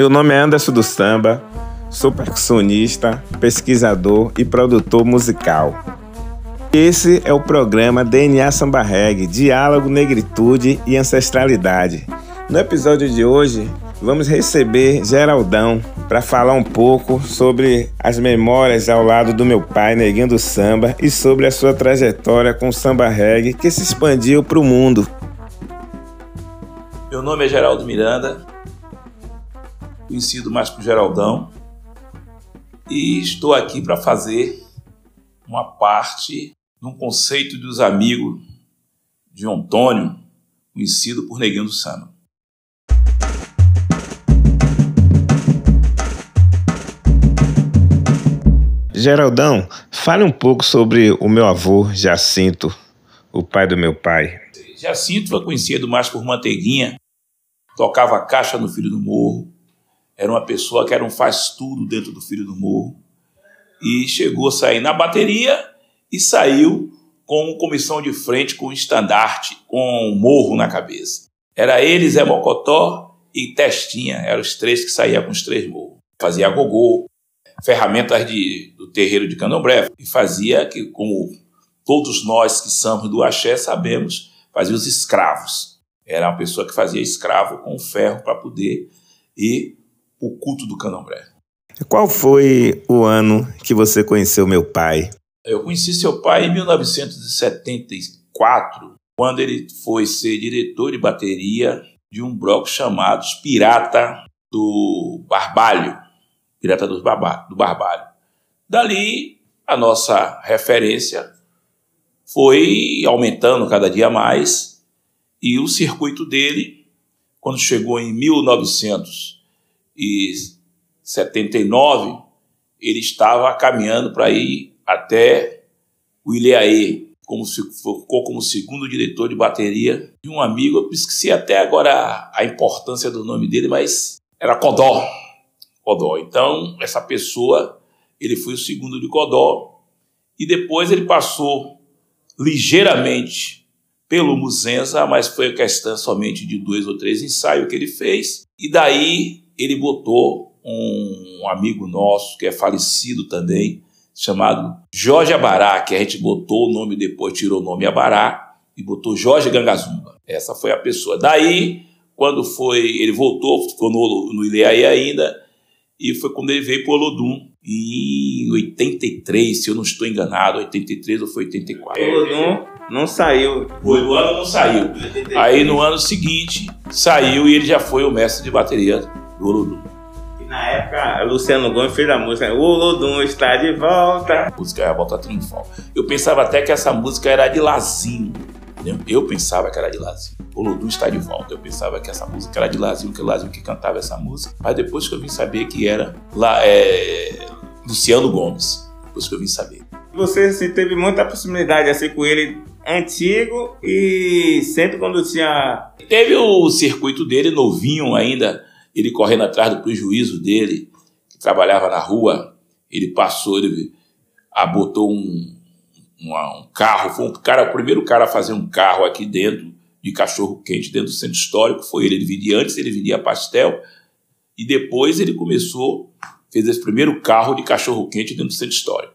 Meu nome é Anderson do Samba, sou percussionista, pesquisador e produtor musical. Esse é o programa DNA Samba Reggae, Diálogo, Negritude e Ancestralidade. No episódio de hoje, vamos receber Geraldão para falar um pouco sobre as memórias ao lado do meu pai, Neguinho do Samba, e sobre a sua trajetória com o samba reggae que se expandiu para o mundo. Meu nome é Geraldo Miranda, conhecido mais por Geraldão, e estou aqui para fazer uma parte de um conceito dos amigos de Antônio, conhecido por Neguinho do Samba. Geraldão, fale um pouco sobre o meu avô, Jacinto, o pai do meu pai. Jacinto foi conhecido mais por Manteiguinha, tocava caixa no Filho do Morro, era uma pessoa que era um faz-tudo dentro do Filho do Morro, e chegou a sair na bateria e saiu com comissão de frente, com estandarte, com um morro na cabeça. Era ele, Zé Mocotó e Testinha, eram os três que saíam com os três morros. Fazia gogô, ferramentas de, do terreiro de Candomblé, e fazia que, como todos nós que somos do axé sabemos, fazia os escravos. Era uma pessoa que fazia escravo com ferro para poder ir o culto do candomblé. Qual foi o ano que você conheceu meu pai? Eu conheci seu pai em 1974, quando ele foi ser diretor de bateria de um bloco chamado Pirata do Barbalho, Pirata do Barbalho. Dali, a nossa referência foi aumentando cada dia mais e o circuito dele, quando chegou em 1979, ele estava caminhando para ir até o Ilhéaê, como se, ficou como segundo diretor de bateria de um amigo. Eu esqueci até agora a importância do nome dele, mas era Codó. Codó. Então, essa pessoa, ele foi o segundo de Codó. E depois ele passou ligeiramente pelo Muzenza, mas foi questão somente de dois ou três ensaios que ele fez. E daí ele botou um amigo nosso, que é falecido também, chamado Jorge Abará, que a gente botou o nome depois, tirou o nome Abará e botou Jorge Gangazumba. Essa foi a pessoa. Daí, quando foi, ele voltou, ficou no, no Ileaí ainda, e foi quando ele veio para o Olodum, em 83, se eu não estou enganado, 83 ou foi 84. Olodum não saiu. Foi, no ano não saiu. Aí no ano seguinte saiu e ele já foi o mestre de bateria Olodum. E na época, Luciano Gomes fez a música O Olodum está de volta. A música é a volta triunfal. Eu pensava até que essa música era de Lazinho. Eu pensava que era de Lazinho. O Olodum está de volta. Eu pensava que essa música era de Lazinho, que o Lazinho que cantava essa música. Mas depois que eu vim saber que era lá, é, Luciano Gomes. Depois que eu vim saber. Você assim, teve muita possibilidade assim com ele antigo e sempre quando tinha. Teve o circuito dele novinho ainda, ele correndo atrás do prejuízo dele, que trabalhava na rua. Ele passou, ele botou um, um carro, foi um cara, o primeiro cara a fazer um carro aqui dentro de cachorro quente dentro do centro histórico foi ele. Ele vendia antes, ele vendia pastel e depois ele começou, fez esse primeiro carro de cachorro quente dentro do centro histórico.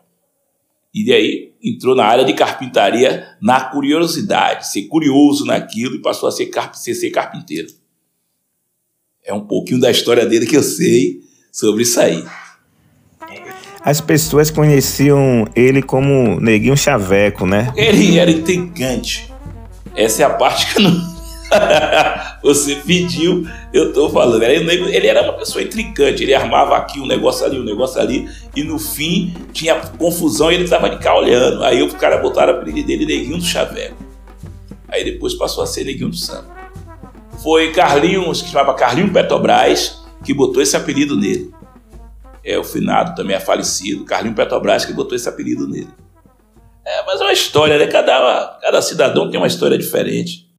E daí entrou na área de carpintaria na curiosidade, ser curioso naquilo e passou a ser, carp ser, ser carpinteiro. É um pouquinho da história dele que eu sei sobre isso aí. As pessoas conheciam ele como Neguinho Chaveco, né? Ele era intrigante. Essa é a parte que eu não Você pediu, eu tô falando. Ele era uma pessoa intricante, ele armava aqui um negócio ali, um negócio ali, e no fim tinha confusão e ele tava de cá olhando. Aí o cara botaram a apelido dele Neguinho do Chaveco. Aí depois passou a ser Neguinho do Samba. Foi Carlinhos, que chamava Carlinhos Petrobras, que botou esse apelido nele. É, o finado também é falecido, Carlinhos Petrobras, que botou esse apelido nele. É, mas é uma história, né? Cada, cada cidadão tem uma história diferente.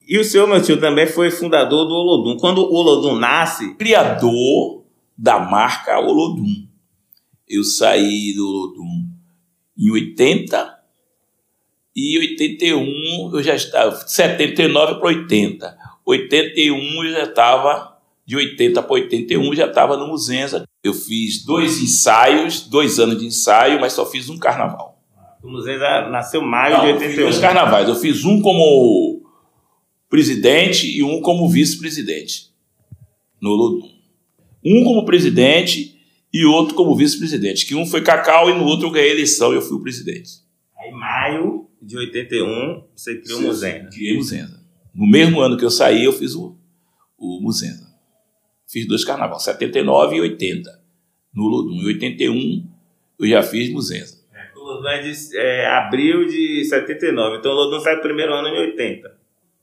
E o senhor, meu tio, também foi fundador do Olodum. Quando o Olodum nasce. Criador da marca Olodum. Eu saí do Olodum em 80 e 81 eu já estava. 79 para 80. 81 eu já estava De 80 para 81 já estava no Muzenza. Eu fiz dois ensaios, dois anos de ensaio, mas só fiz um carnaval. O Muzenza nasceu maio Não, de 81. Eu fiz dois carnavais. Eu fiz um como presidente e um como vice-presidente no Lodum. Um como presidente e outro como vice-presidente. Que um foi Cacau e no outro eu ganhei a eleição e eu fui o presidente. Aí, em maio de 81, você criou o Muzenza. Criei o Muzenza. No mesmo ano que eu saí, eu fiz o, o Muzenza. Fiz dois carnavais, 79 e 80. No Lodum. Em 81, eu já fiz Muzenza. É, o Lodum é de é, abril de 79. Então o Lodum sai primeiro ano em 80.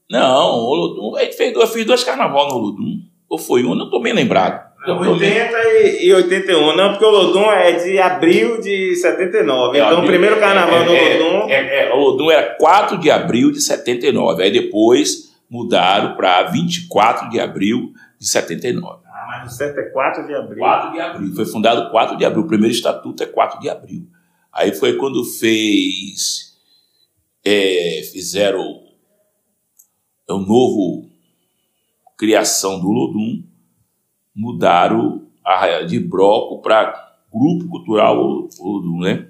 Não, o Lodum, gente fez, eu fiz dois carnavais no Lodum. Ou foi um, não estou bem lembrado. Não, 80 e 81, não, porque o Lodum é de abril de 79. É, então, o primeiro carnaval é, do é, Lodum. É, é, o Lodum era 4 de abril de 79. Aí depois mudaram para 24 de abril de 79. Ah, mas o certo é 4 de abril. 4 de abril. Foi fundado 4 de abril. O primeiro estatuto é 4 de abril. Aí foi quando fez. É, fizeram é um novo criação do Lodum, mudaram a, de bloco para Grupo Cultural Lodum, né?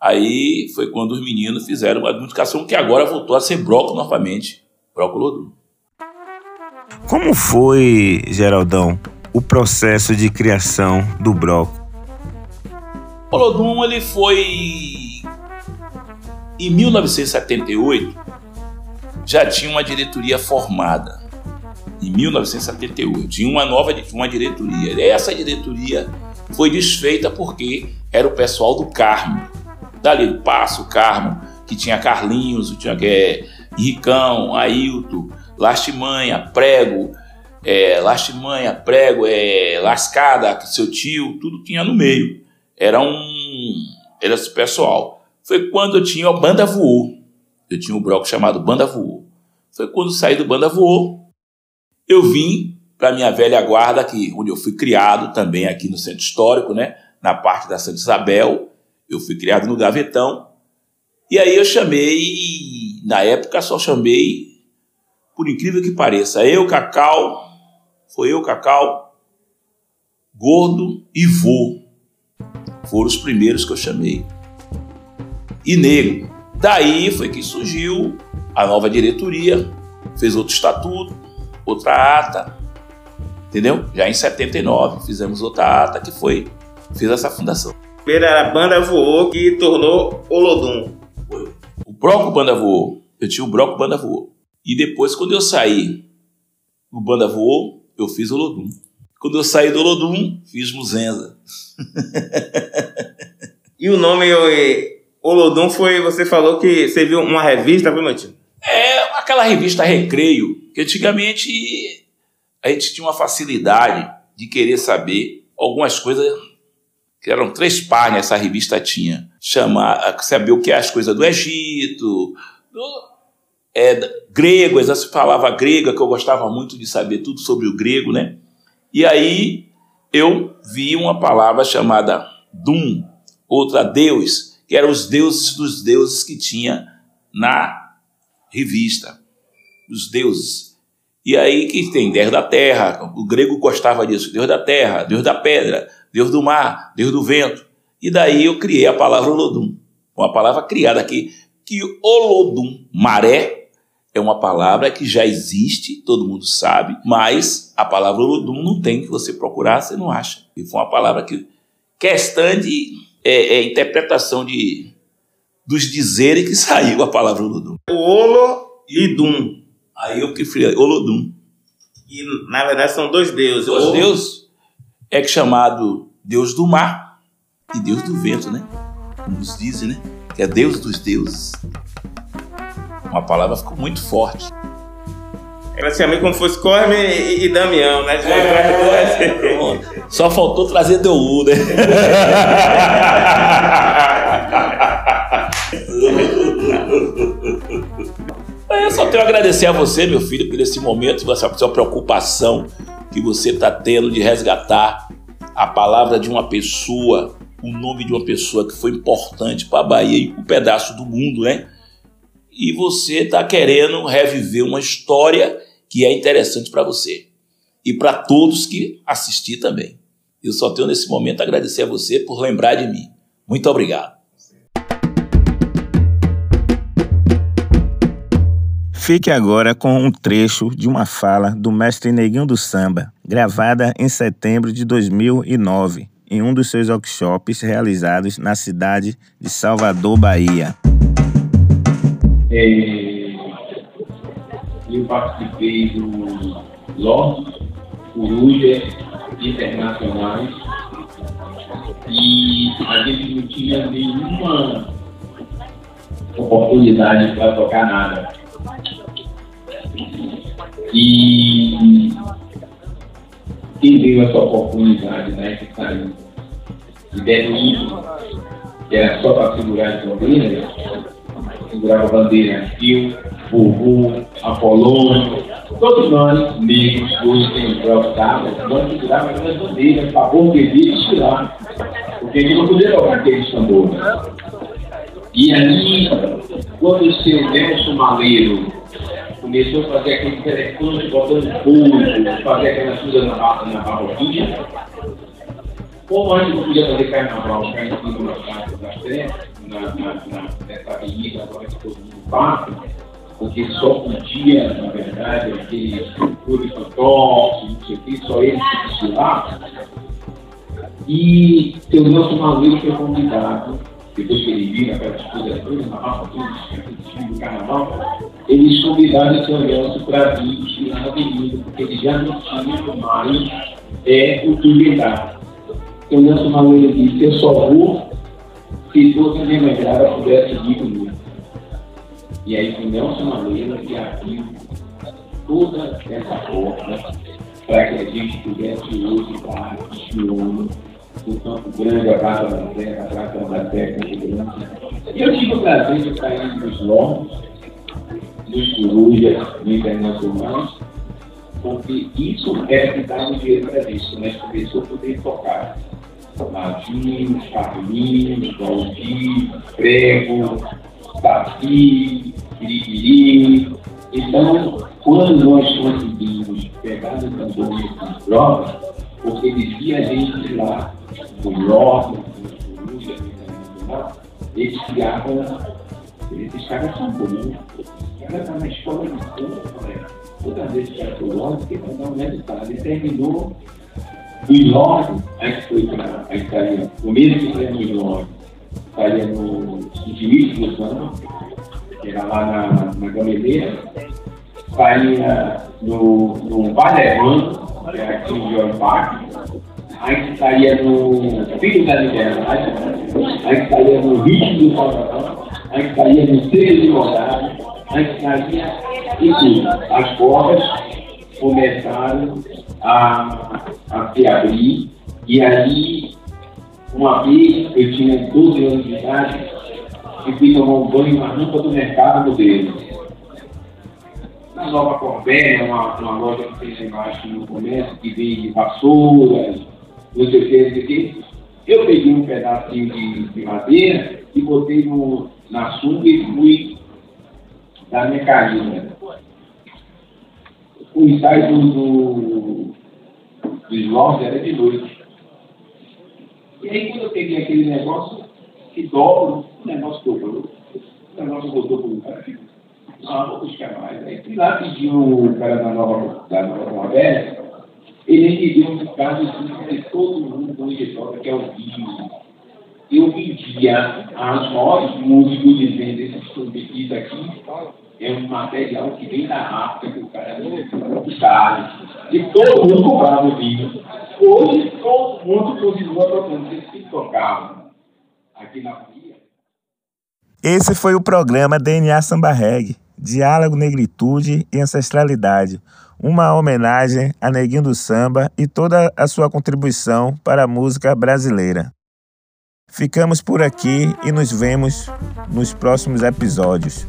Aí foi quando os meninos fizeram uma modificação que agora voltou a ser bloco novamente, bloco Lodum. Como foi, Geraldão, o processo de criação do bloco? O Lodum ele foi em 1978 já tinha uma diretoria formada. Em 1978, tinha uma nova uma diretoria. Essa diretoria foi desfeita porque era o pessoal do Carmo, dali do Passo, Carmo, que tinha Carlinhos, tinha é, Ricão, Ailton, Lastimanha, Prego, é, Lastimanha, Prego, é, Lascada, seu tio, tudo tinha no meio. Era um. Era esse pessoal. Foi quando eu tinha a banda voou. Eu tinha um bloco chamado Banda Voou. Foi quando saí do Banda Voou, eu vim para minha velha guarda aqui, onde eu fui criado também aqui no Centro Histórico, né? Na parte da Santa Isabel. Eu fui criado no Gavetão. E aí eu chamei, na época só chamei, por incrível que pareça, eu, Cacau, foi eu, Cacau, Gordo e Vô. Foram os primeiros que eu chamei. E Negro. Daí foi que surgiu a nova diretoria, fez outro estatuto, outra ata, entendeu? Já em 79 fizemos outra ata que foi, fez essa fundação. Primeiro era a Banda Voou que tornou Olodum. O Broco Banda Voou, eu tinha o Broco Banda Voou. E depois, quando eu saí do Banda Voou, eu fiz Olodum. Quando eu saí do Olodum, fiz Muzenza. e o nome Olodum foi, você falou que você viu uma revista, foi, Matinho? É, aquela revista Recreio, que antigamente a gente tinha uma facilidade de querer saber algumas coisas que eram três páginas essa revista tinha. Chamar, saber o que é as coisas do Egito, do, é, grego, essa falava grega, que eu gostava muito de saber tudo sobre o grego, né? E aí eu vi uma palavra chamada Dum, outra Deus, que eram os deuses dos deuses que tinha na revista, os deuses. E aí que tem Deus da terra, o grego gostava disso, Deus da terra, Deus da pedra, Deus do mar, Deus do vento. E daí eu criei a palavra Olodum, uma palavra criada aqui, que Olodum, maré, é uma palavra que já existe, todo mundo sabe, mas a palavra Olodum não tem que você procurar, você não acha. E foi uma palavra que questão de é, é interpretação de, dos dizeres que saiu a palavra Olodum. Olo e Dum. Aí eu preferi Olodum. E na verdade são dois deuses. Dois deuses é que chamado Deus do mar e Deus do vento, né? Como nos dizem, né? Que é Deus dos deuses. Uma palavra ficou muito forte. É praticamente como fosse Corme e, e Damião, né? É, Só faltou trazer DU, né? Eu só tenho a agradecer a você, meu filho, por esse momento, essa sua preocupação que você está tendo de resgatar a palavra de uma pessoa, o nome de uma pessoa que foi importante para a Bahia e um pedaço do mundo, né? E você está querendo reviver uma história que é interessante para você. e para todos que assisti também. Eu só tenho nesse momento a agradecer a você por lembrar de mim. Muito obrigado. Fique agora com um trecho de uma fala do mestre Neguinho do Samba, gravada em setembro de 2009, em um dos seus workshops realizados na cidade de Salvador, Bahia. É, eu participei do LOS, Corujas Internacionais, e a gente não tinha nenhuma oportunidade para tocar nada e quem deu essa oportunidade, né, que saiu de Beduíno, que era só para segurar as bandeiras, segurava a bandeira Rio, Vovô, Apolônio, todos nós, negros, hoje tem o próprio cabo, nós segurava aquelas bandeiras para e desfilar, porque a gente não podia tocar aqueles tambores. E aí, quando o seu Nelson Maleiro começou a fazer aquele telefone botando fogo, fazer aquelas coisas na, na barroquinha. Como antes não podia fazer carnaval cá em cima na Praça da Fé, na, na, na, nessa avenida agora que todo mundo passa, porque só podia, na verdade, aqueles clubes fantoches, não sei o que, só eles que desfilavam. E seu Nelson Maluco foi convidado depois que ele viu aquelas coisas todas, na Rafa, tudo, do carnaval, eles convidaram esse Nelson para vir desfilar na avenida, porque ele já não tinha mais é, o que inventar. Então, Nelson Maluco disse: Eu só vou se toda a minha negrada pudesse vir comigo. E aí, o Nelson Maluco que abriu toda essa porta para que a gente pudesse hoje estar desfilando no Campo Grande, a Praça da Terra, a Praça da Terra, E eu tive o prazer de sair nos Lomos, dos corujas internacionais, porque isso é que dá o dinheiro para isso, né? Começou a poder tocar. Ladinho, Carlinhos, Valdir, Prego, Saci, Piripiri. Então, quando nós conseguimos pegar o tambor nesses jovens, porque viam a gente lá o Coruja, eles criavam, esses caras são bonitos. O cara está na escola de campo, né? toda vez que era o York, ele vai dar um resultado. Ele terminou o York, aí foi para a Itália, o mesmo que foi no York, estaria no Diniz do Samba, que era lá na, na Gameleira, estaria no, no Valevano, que era aqui em George Park, a gente estaria no Filho da Liberdade, a gente estaria no Ritmo do Salvador, a gente estaria no Seio de Igualdade, a gente estaria em tudo. As portas começaram a, a se abrir e aí, uma vez, eu tinha 12 anos de idade e fui tomar um banho na rampa do mercado modelo. Na Nova Corbélia, uma, uma loja que tem embaixo no comércio, que vende vassouras, sei o que. Eu peguei um pedacinho de, de madeira e botei no, na sunga e fui dar minha carinha. O ensaio do, do, slot era de noite. E aí quando eu peguei aquele negócio, que dobro, o negócio dobrou, o negócio voltou para o cara. Ah, vou buscar mais. Aí fui lá pedir o cara da nova, da nova velha, ele me deu um caso de todo mundo hoje toca, que é o vinho. Eu vendia as maiores músicos dizendo esses subsídios aqui é um material que vem da África, que o cara não sabe. E todo mundo comprava o vinho. Hoje todo mundo continua tocando, eles que tocavam aqui na Bahia. Esse foi o programa DNA Samba Reggae, Diálogo, Negritude e Ancestralidade uma homenagem a Neguinho do Samba e toda a sua contribuição para a música brasileira. Ficamos por aqui e nos vemos nos próximos episódios.